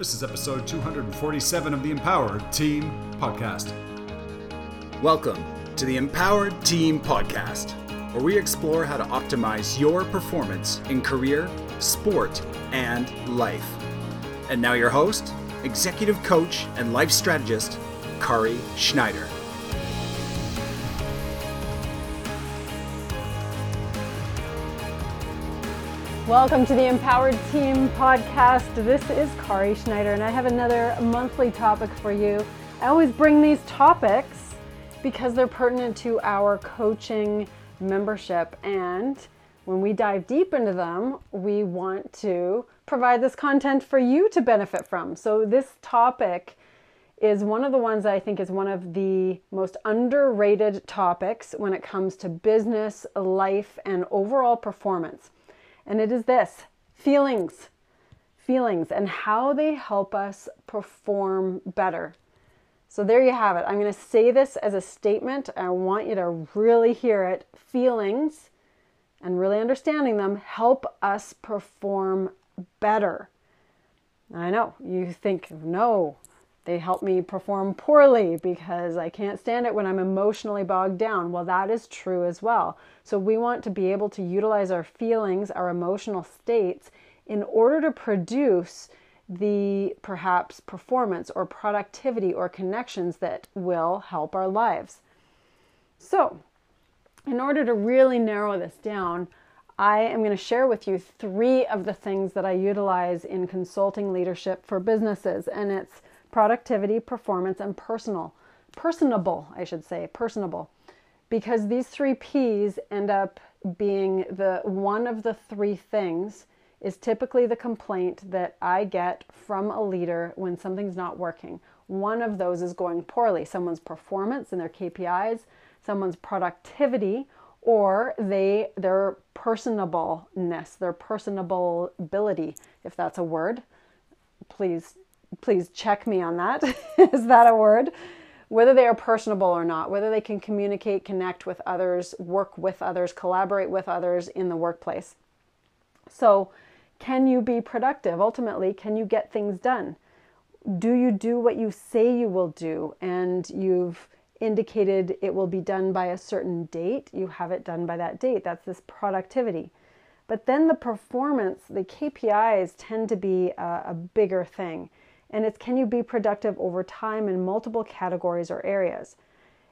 This is episode 247 of the Empowered Team Podcast. Welcome to the Empowered Team Podcast, where we explore how to optimize your performance in career, sport, and life. And now, your host, executive coach, and life strategist, Kari Schneider. Welcome to the Empowered Team podcast. This is Kari Schneider, and I have another monthly topic for you. I always bring these topics because they're pertinent to our coaching membership. And when we dive deep into them, we want to provide this content for you to benefit from. So, this topic is one of the ones I think is one of the most underrated topics when it comes to business, life, and overall performance. And it is this feelings, feelings, and how they help us perform better. So there you have it. I'm going to say this as a statement. I want you to really hear it. Feelings and really understanding them help us perform better. I know you think, no, they help me perform poorly because I can't stand it when I'm emotionally bogged down. Well, that is true as well. So, we want to be able to utilize our feelings, our emotional states, in order to produce the perhaps performance or productivity or connections that will help our lives. So, in order to really narrow this down, I am going to share with you three of the things that I utilize in consulting leadership for businesses, and it's productivity, performance, and personal. Personable, I should say, personable. Because these three P's end up being the one of the three things is typically the complaint that I get from a leader when something's not working. One of those is going poorly someone's performance and their KPIs, someone's productivity, or they their personableness, their personable ability, if that's a word. Please please check me on that. Is that a word? Whether they are personable or not, whether they can communicate, connect with others, work with others, collaborate with others in the workplace. So, can you be productive? Ultimately, can you get things done? Do you do what you say you will do and you've indicated it will be done by a certain date? You have it done by that date. That's this productivity. But then the performance, the KPIs tend to be a, a bigger thing and it's can you be productive over time in multiple categories or areas?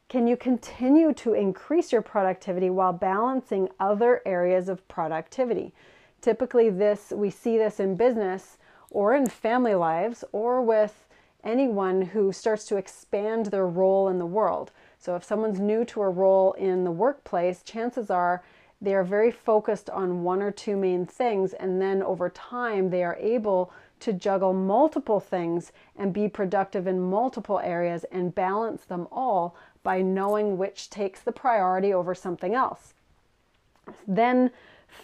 Can you continue to increase your productivity while balancing other areas of productivity? Typically this we see this in business or in family lives or with anyone who starts to expand their role in the world. So if someone's new to a role in the workplace, chances are they are very focused on one or two main things and then over time they are able to juggle multiple things and be productive in multiple areas and balance them all by knowing which takes the priority over something else. Then,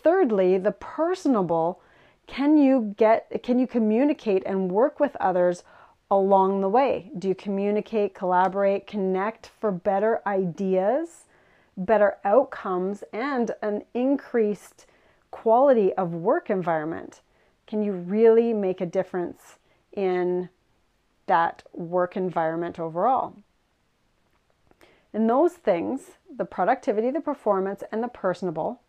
thirdly, the personable can you get can you communicate and work with others along the way? Do you communicate, collaborate, connect for better ideas, better outcomes and an increased quality of work environment? Can you really make a difference in that work environment overall? And those things, the productivity, the performance, and the personable,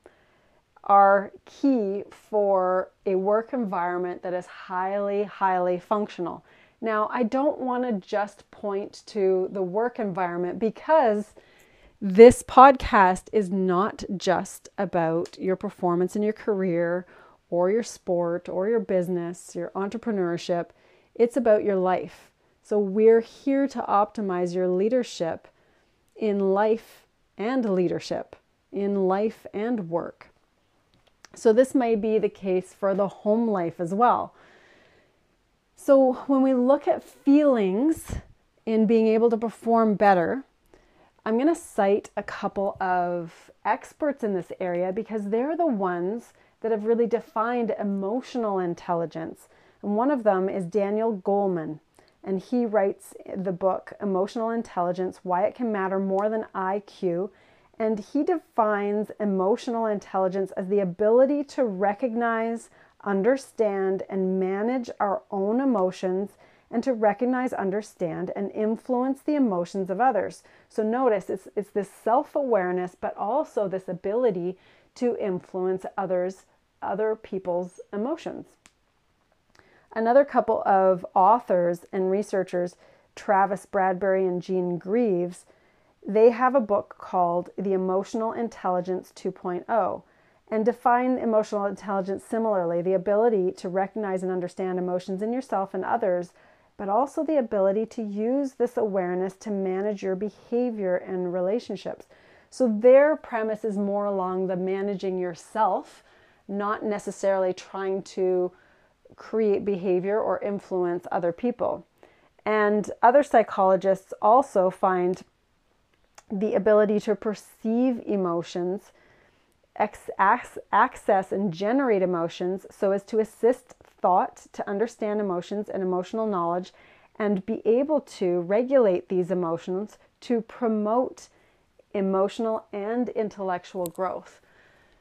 are key for a work environment that is highly, highly functional. Now, I don't want to just point to the work environment because this podcast is not just about your performance in your career or your sport or your business, your entrepreneurship. It's about your life. So we're here to optimize your leadership in life and leadership, in life and work. So this may be the case for the home life as well. So when we look at feelings in being able to perform better, I'm going to cite a couple of experts in this area because they're the ones that have really defined emotional intelligence. And one of them is Daniel Goleman. And he writes the book Emotional Intelligence Why It Can Matter More Than IQ. And he defines emotional intelligence as the ability to recognize, understand, and manage our own emotions and to recognize, understand, and influence the emotions of others. So notice it's, it's this self awareness, but also this ability to influence others, other people's emotions. Another couple of authors and researchers, Travis Bradberry and Jean Greaves, they have a book called The Emotional Intelligence 2.0 and define emotional intelligence similarly the ability to recognize and understand emotions in yourself and others but also the ability to use this awareness to manage your behavior and relationships. So their premise is more along the managing yourself, not necessarily trying to create behavior or influence other people. And other psychologists also find the ability to perceive emotions, access and generate emotions so as to assist thought to understand emotions and emotional knowledge and be able to regulate these emotions to promote emotional and intellectual growth.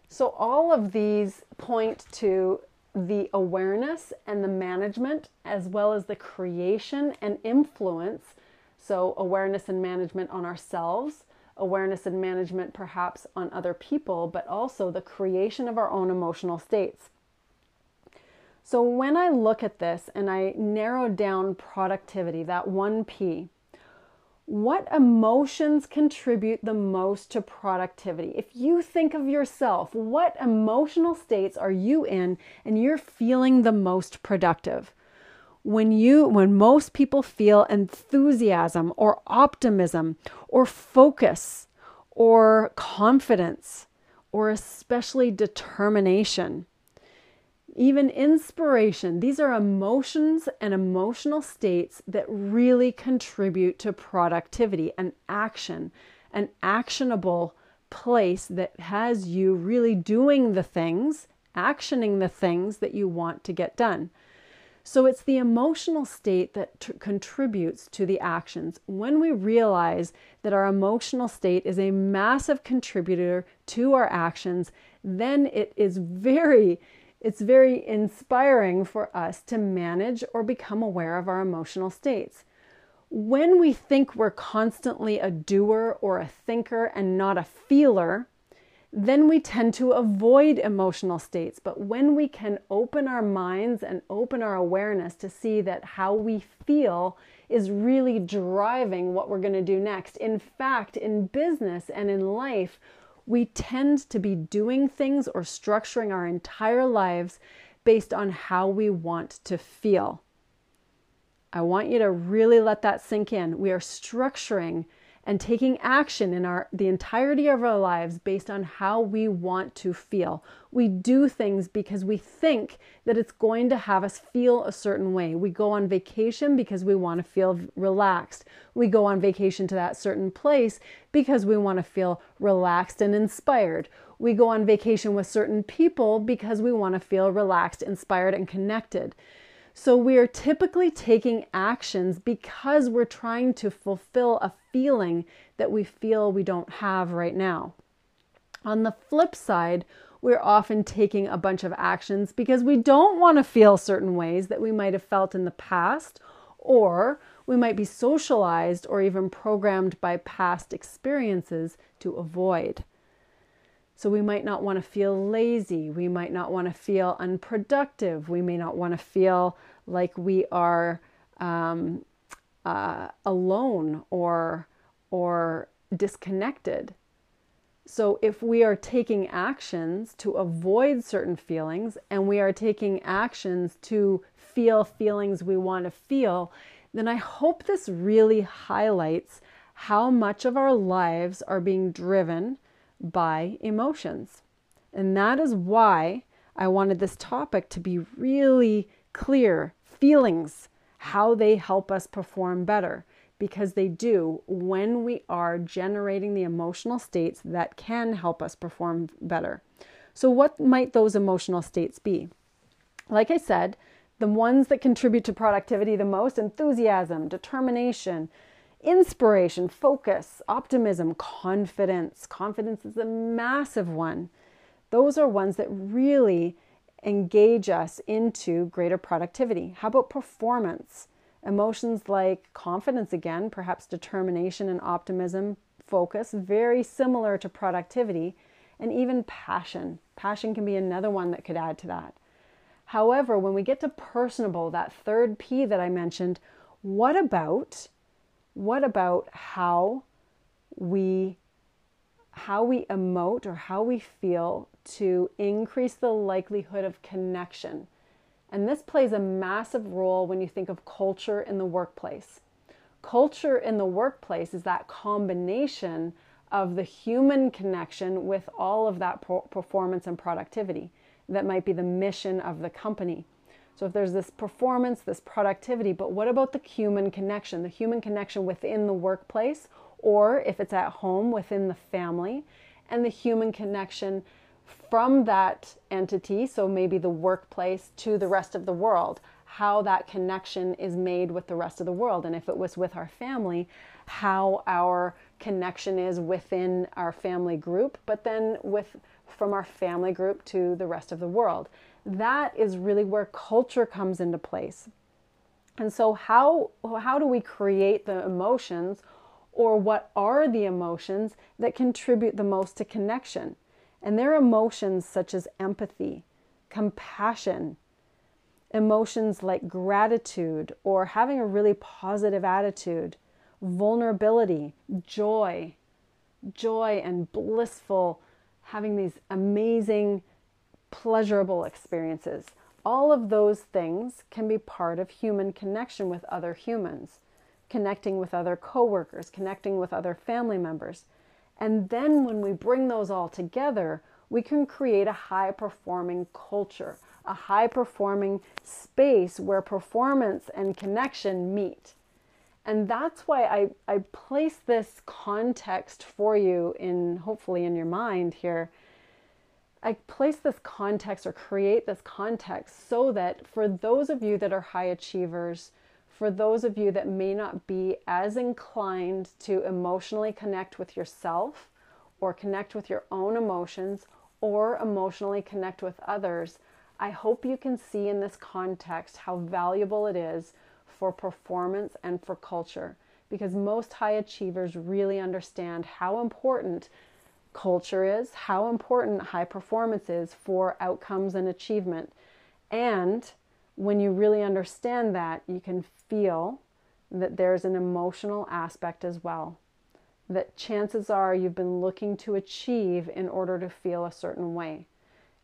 So, all of these point to the awareness and the management, as well as the creation and influence. So, awareness and management on ourselves, awareness and management perhaps on other people, but also the creation of our own emotional states. So when I look at this and I narrow down productivity, that 1P, what emotions contribute the most to productivity? If you think of yourself, what emotional states are you in and you're feeling the most productive? When you when most people feel enthusiasm or optimism or focus or confidence or especially determination, even inspiration. These are emotions and emotional states that really contribute to productivity and action, an actionable place that has you really doing the things, actioning the things that you want to get done. So it's the emotional state that t- contributes to the actions. When we realize that our emotional state is a massive contributor to our actions, then it is very it's very inspiring for us to manage or become aware of our emotional states. When we think we're constantly a doer or a thinker and not a feeler, then we tend to avoid emotional states. But when we can open our minds and open our awareness to see that how we feel is really driving what we're going to do next. In fact, in business and in life, we tend to be doing things or structuring our entire lives based on how we want to feel. I want you to really let that sink in. We are structuring and taking action in our the entirety of our lives based on how we want to feel. We do things because we think that it's going to have us feel a certain way. We go on vacation because we want to feel relaxed. We go on vacation to that certain place because we want to feel relaxed and inspired. We go on vacation with certain people because we want to feel relaxed, inspired, and connected. So we are typically taking actions because we're trying to fulfill a feeling that we feel we don't have right now. On the flip side, we're often taking a bunch of actions because we don't want to feel certain ways that we might have felt in the past, or we might be socialized or even programmed by past experiences to avoid. So we might not want to feel lazy. We might not want to feel unproductive. We may not want to feel like we are um, uh, alone or or disconnected. So if we are taking actions to avoid certain feelings and we are taking actions to feel feelings we want to feel, then I hope this really highlights how much of our lives are being driven by emotions. And that is why I wanted this topic to be really clear. Feelings, how they help us perform better, because they do when we are generating the emotional states that can help us perform better. So, what might those emotional states be? Like I said, the ones that contribute to productivity the most enthusiasm, determination, inspiration, focus, optimism, confidence. Confidence is a massive one. Those are ones that really engage us into greater productivity? How about performance? Emotions like confidence, again, perhaps determination and optimism, focus, very similar to productivity, and even passion. Passion can be another one that could add to that. However, when we get to personable, that third P that I mentioned, what about what about how we how we emote or how we feel to increase the likelihood of connection? And this plays a massive role when you think of culture in the workplace. Culture in the workplace is that combination of the human connection with all of that performance and productivity that might be the mission of the company. So if there's this performance, this productivity, but what about the human connection, the human connection within the workplace, or if it's at home within the family, and the human connection from that entity, so maybe the workplace to the rest of the world, how that connection is made with the rest of the world. And if it was with our family, how our connection is within our family group, but then with from our family group to the rest of the world. That is really where culture comes into place. And so how how do we create the emotions or what are the emotions that contribute the most to connection? And they're emotions such as empathy, compassion, emotions like gratitude or having a really positive attitude, vulnerability, joy, joy and blissful having these amazing, pleasurable experiences. All of those things can be part of human connection with other humans, connecting with other coworkers, connecting with other family members. And then when we bring those all together, we can create a high performing culture, a high performing space where performance and connection meet. And that's why I, I place this context for you in hopefully in your mind here. I place this context or create this context so that for those of you that are high achievers, for those of you that may not be as inclined to emotionally connect with yourself or connect with your own emotions or emotionally connect with others, I hope you can see in this context how valuable it is for performance and for culture because most high achievers really understand how important culture is, how important high performance is for outcomes and achievement. And when you really understand that, you can feel that there's an emotional aspect as well. That chances are you've been looking to achieve in order to feel a certain way.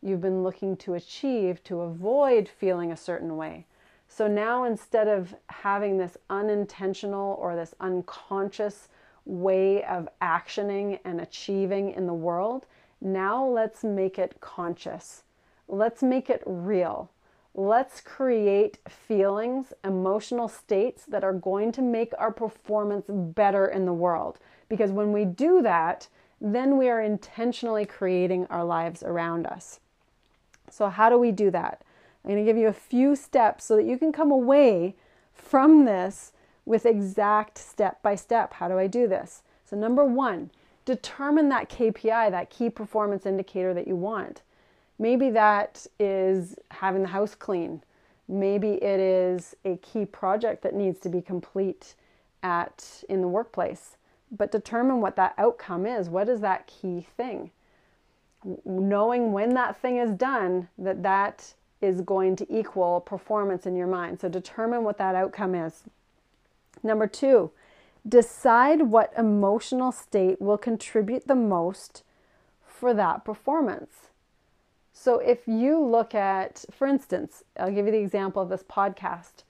You've been looking to achieve to avoid feeling a certain way. So now instead of having this unintentional or this unconscious way of actioning and achieving in the world, now let's make it conscious. Let's make it real. Let's create feelings, emotional states that are going to make our performance better in the world. Because when we do that, then we are intentionally creating our lives around us. So, how do we do that? I'm going to give you a few steps so that you can come away from this with exact step by step. How do I do this? So, number one, determine that KPI, that key performance indicator that you want. Maybe that is having the house clean. Maybe it is a key project that needs to be complete at in the workplace. But determine what that outcome is. What is that key thing? Knowing when that thing is done, that that is going to equal performance in your mind. So determine what that outcome is. Number two, decide what emotional state will contribute the most for that performance. So if you look at, for instance, I'll give you the example of this podcast.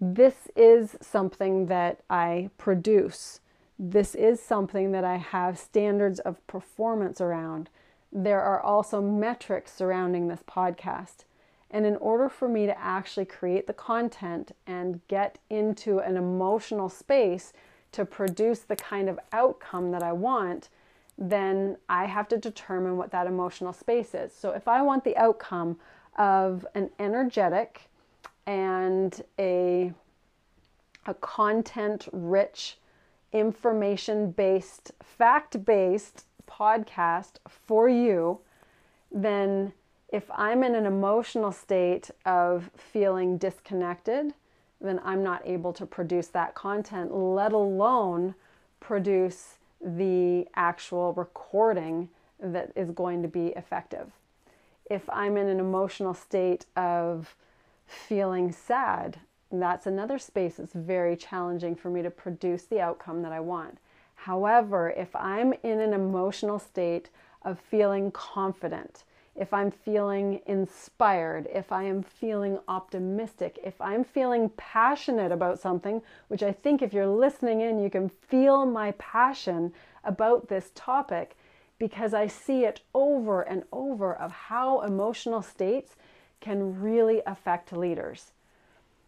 This is something that I produce. This is something that I have standards of performance around. There are also metrics surrounding this podcast. And in order for me to actually create the content and get into an emotional space to produce the kind of outcome that I want, then I have to determine what that emotional space is. So if I want the outcome of an energetic and a, a content rich, information based, fact based podcast for you, then If I'm in an emotional state of feeling disconnected, then I'm not able to produce that content, let alone produce the actual recording that is going to be effective. If I'm in an emotional state of feeling sad, that's another space that's very challenging for me to produce the outcome that I want. However, if I'm in an emotional state of feeling confident, if I'm feeling inspired, if I am feeling optimistic, if I'm feeling passionate about something, which I think if you're listening in, you can feel my passion about this topic because I see it over and over of how emotional states can really affect leaders.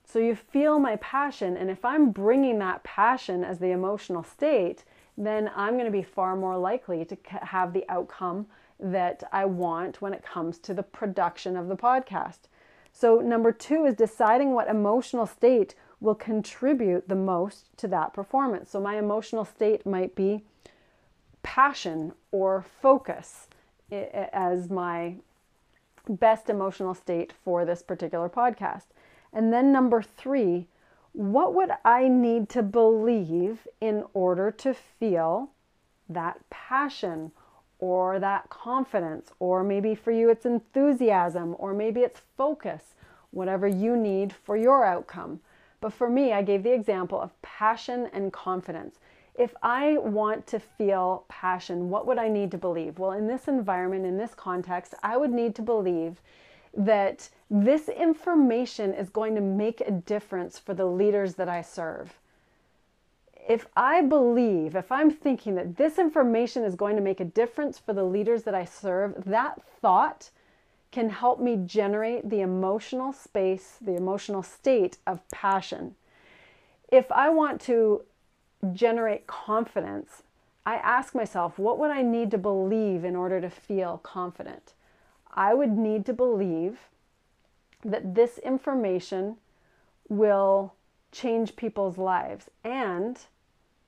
So you feel my passion, and if I'm bringing that passion as the emotional state, then I'm going to be far more likely to have the outcome that I want when it comes to the production of the podcast. So, number two is deciding what emotional state will contribute the most to that performance. So, my emotional state might be passion or focus as my best emotional state for this particular podcast. And then, number three, what would I need to believe in order to feel that passion or that confidence? Or maybe for you it's enthusiasm, or maybe it's focus, whatever you need for your outcome. But for me, I gave the example of passion and confidence. If I want to feel passion, what would I need to believe? Well, in this environment, in this context, I would need to believe that this information is going to make a difference for the leaders that I serve. If I believe, if I'm thinking that this information is going to make a difference for the leaders that I serve, that thought can help me generate the emotional space, the emotional state of passion. If I want to generate confidence, I ask myself, what would I need to believe in order to feel confident? I would need to believe that this information will change people's lives and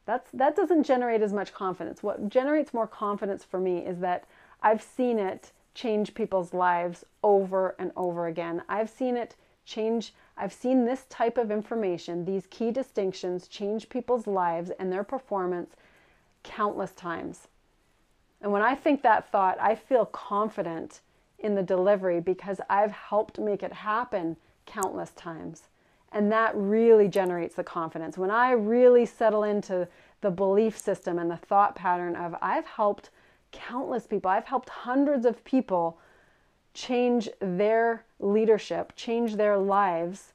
that's that doesn't generate as much confidence. What generates more confidence for me is that i've seen it change people's lives over and over again. I've seen it change i've seen this type of information these key distinctions change people's lives and their performance countless times. And when i think that thought i feel confident in the delivery because I've helped make it happen countless times. And that really generates the confidence. When I really settle into the belief system and the thought pattern of I've helped countless people, I've helped hundreds of people change their leadership, change their lives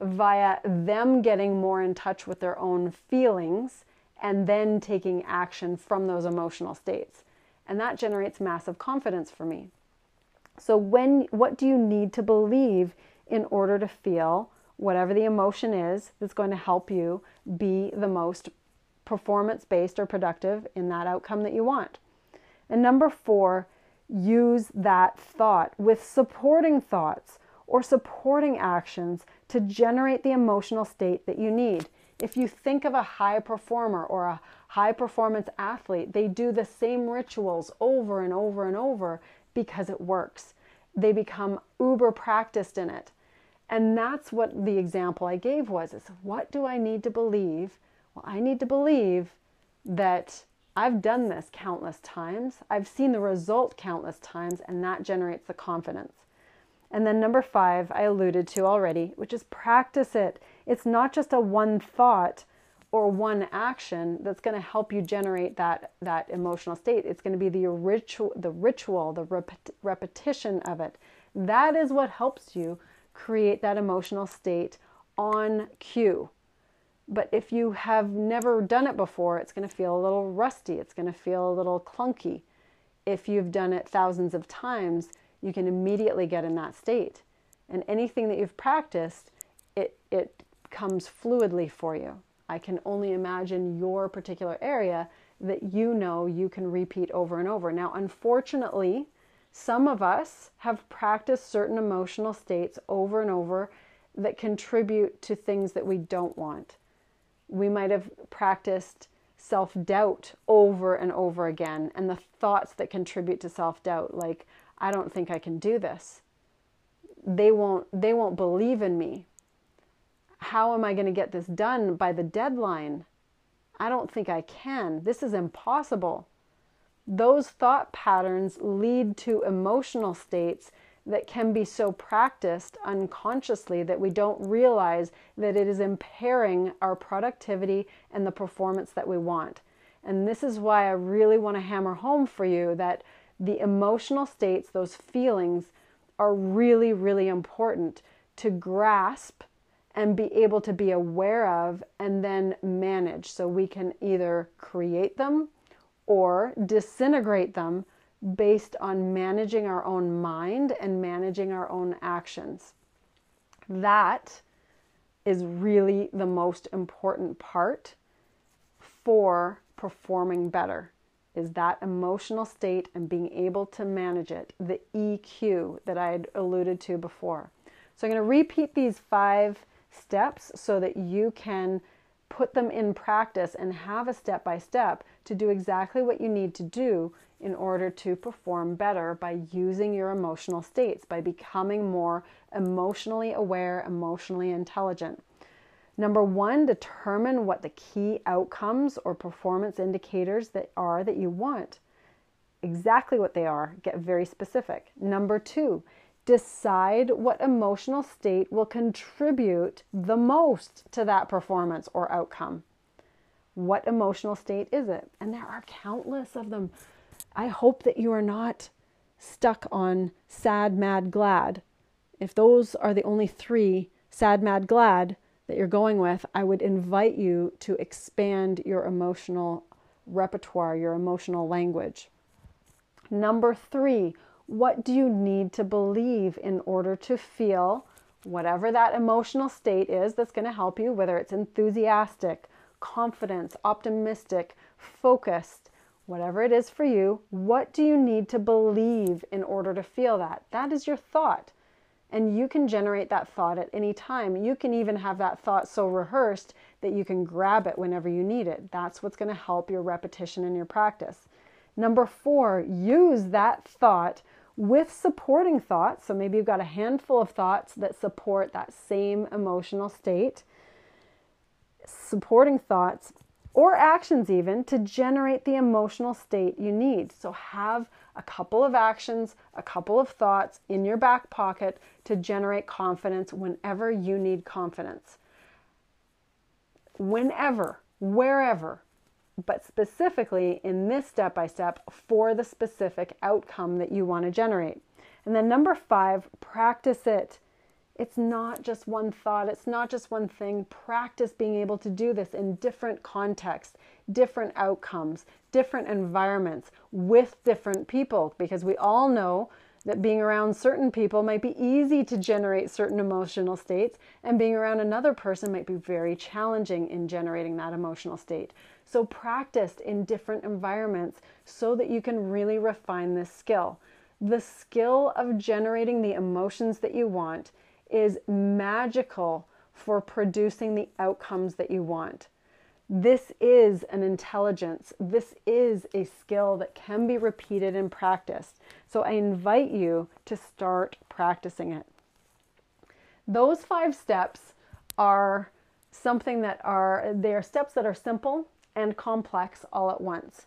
via them getting more in touch with their own feelings and then taking action from those emotional states. And that generates massive confidence for me. So when what do you need to believe in order to feel whatever the emotion is that's going to help you be the most performance based or productive in that outcome that you want? And number 4, use that thought with supporting thoughts or supporting actions to generate the emotional state that you need. If you think of a high performer or a high performance athlete, they do the same rituals over and over and over because it works. They become uber practiced in it. And that's what the example I gave was is what do I need to believe? Well, I need to believe that I've done this countless times. I've seen the result countless times and that generates the confidence. And then number 5 I alluded to already, which is practice it. It's not just a one thought or one action that's going to help you generate that that emotional state it's going to be the ritual the ritual the rep- repetition of it that is what helps you create that emotional state on cue. But if you have never done it before it's going to feel a little rusty it's going to feel a little clunky. If you've done it thousands of times you can immediately get in that state. And anything that you've practiced it it comes fluidly for you. I can only imagine your particular area that you know you can repeat over and over. Now, unfortunately, some of us have practiced certain emotional states over and over that contribute to things that we don't want. We might have practiced self doubt over and over again, and the thoughts that contribute to self doubt, like, I don't think I can do this. they won't they won't believe in me. How am I going to get this done by the deadline? I don't think I can. This is impossible. Those thought patterns lead to emotional states that can be so practiced unconsciously that we don't realize that it is impairing our productivity and the performance that we want. And this is why I really want to hammer home for you that the emotional states, those feelings, are really, really important to grasp and be able to be aware of and then manage so we can either create them or disintegrate them based on managing our own mind and managing our own actions. That is really the most important part for performing better is that emotional state and being able to manage it, the EQ that I had alluded to before. So I'm going to repeat these five steps so that you can put them in practice and have a step by step to do exactly what you need to do in order to perform better by using your emotional states, by becoming more emotionally aware, emotionally intelligent. Number one, determine what the key outcomes or performance indicators that are that you want. Exactly what they are, get very specific. Number two, decide what emotional state will contribute the most to that performance or outcome. What emotional state is it? And there are countless of them. I hope that you are not stuck on sad, mad, glad. If those are the only three, sad, mad, glad, that you're going with, I would invite you to expand your emotional repertoire, your emotional language. Number three, what do you need to believe in order to feel whatever that emotional state is that's going to help you, whether it's enthusiastic, confidence, optimistic, focused, whatever it is for you, what do you need to believe in order to feel that? That is your thought. And you can generate that thought at any time. You can even have that thought so rehearsed that you can grab it whenever you need it. That's what's going to help your repetition and your practice. Number four, use that thought with supporting thoughts. So maybe you've got a handful of thoughts that support that same emotional state, supporting thoughts or actions even to generate the emotional state you need. So have a couple of actions, a couple of thoughts in your back pocket to generate confidence whenever you need confidence. Whenever, wherever, but specifically in this step by step for the specific outcome that you want to generate. And then number five, practice it. It's not just one thought, it's not just one thing. Practice being able to do this in different contexts, different outcomes, different environments with different people because we all know that being around certain people might be easy to generate certain emotional states, and being around another person might be very challenging in generating that emotional state. So, practice in different environments so that you can really refine this skill. The skill of generating the emotions that you want is magical for producing the outcomes that you want. This is an intelligence. This is a skill that can be repeated and practiced. So I invite you to start practicing it. Those five steps are something that are they are steps that are simple and complex all at once.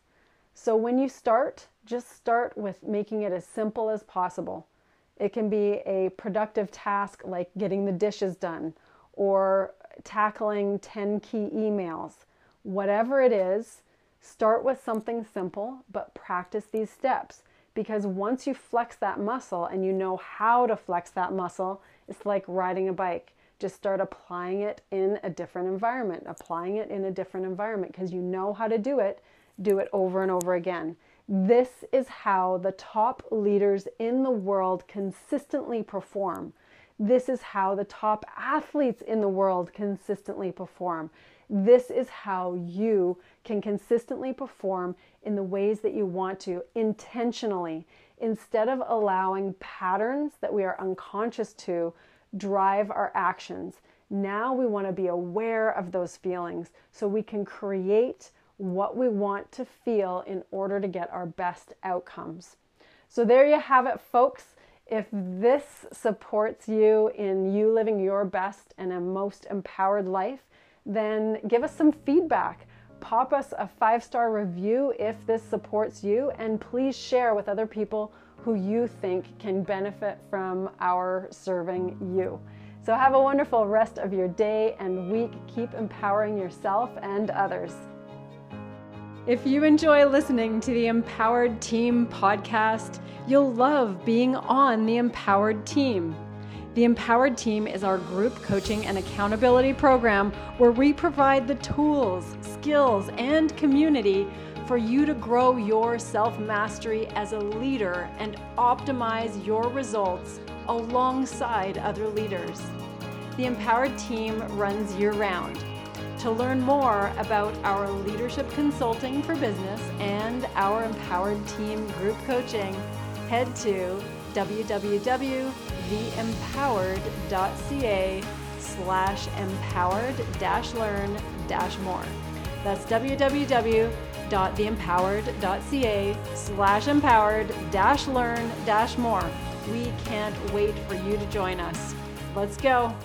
So when you start, just start with making it as simple as possible. It can be a productive task like getting the dishes done or tackling 10 key emails. Whatever it is, start with something simple, but practice these steps because once you flex that muscle and you know how to flex that muscle, it's like riding a bike just start applying it in a different environment, applying it in a different environment because you know how to do it. Do it over and over again. This is how the top leaders in the world consistently perform. This is how the top athletes in the world consistently perform. This is how you can consistently perform in the ways that you want to intentionally instead of allowing patterns that we are unconscious to drive our actions. Now we want to be aware of those feelings so we can create what we want to feel in order to get our best outcomes. So, there you have it, folks. If this supports you in you living your best and a most empowered life, then give us some feedback. Pop us a five star review if this supports you, and please share with other people who you think can benefit from our serving you. So, have a wonderful rest of your day and week. Keep empowering yourself and others. If you enjoy listening to the Empowered Team podcast, you'll love being on the Empowered Team. The Empowered Team is our group coaching and accountability program where we provide the tools, skills, and community for you to grow your self mastery as a leader and optimize your results alongside other leaders. The Empowered Team runs year round to learn more about our leadership consulting for business and our empowered team group coaching, head to www.theempowered.ca slash empowered learn more. That's www.theempowered.ca slash empowered dash learn dash more. We can't wait for you to join us. Let's go.